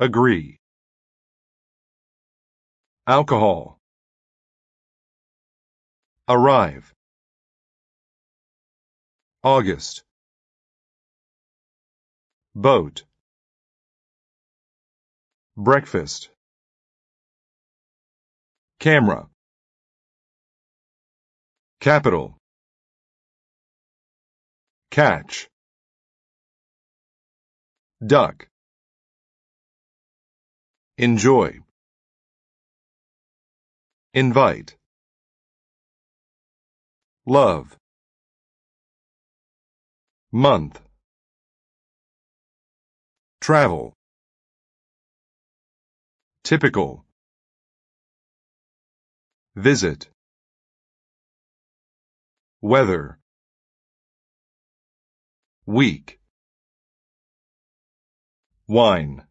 agree. Alcohol. Arrive. August. Boat. Breakfast. Camera. Capital. Catch. Duck. Enjoy. Invite. Love. Month. Travel. Typical. Visit. Weather. Week. Wine.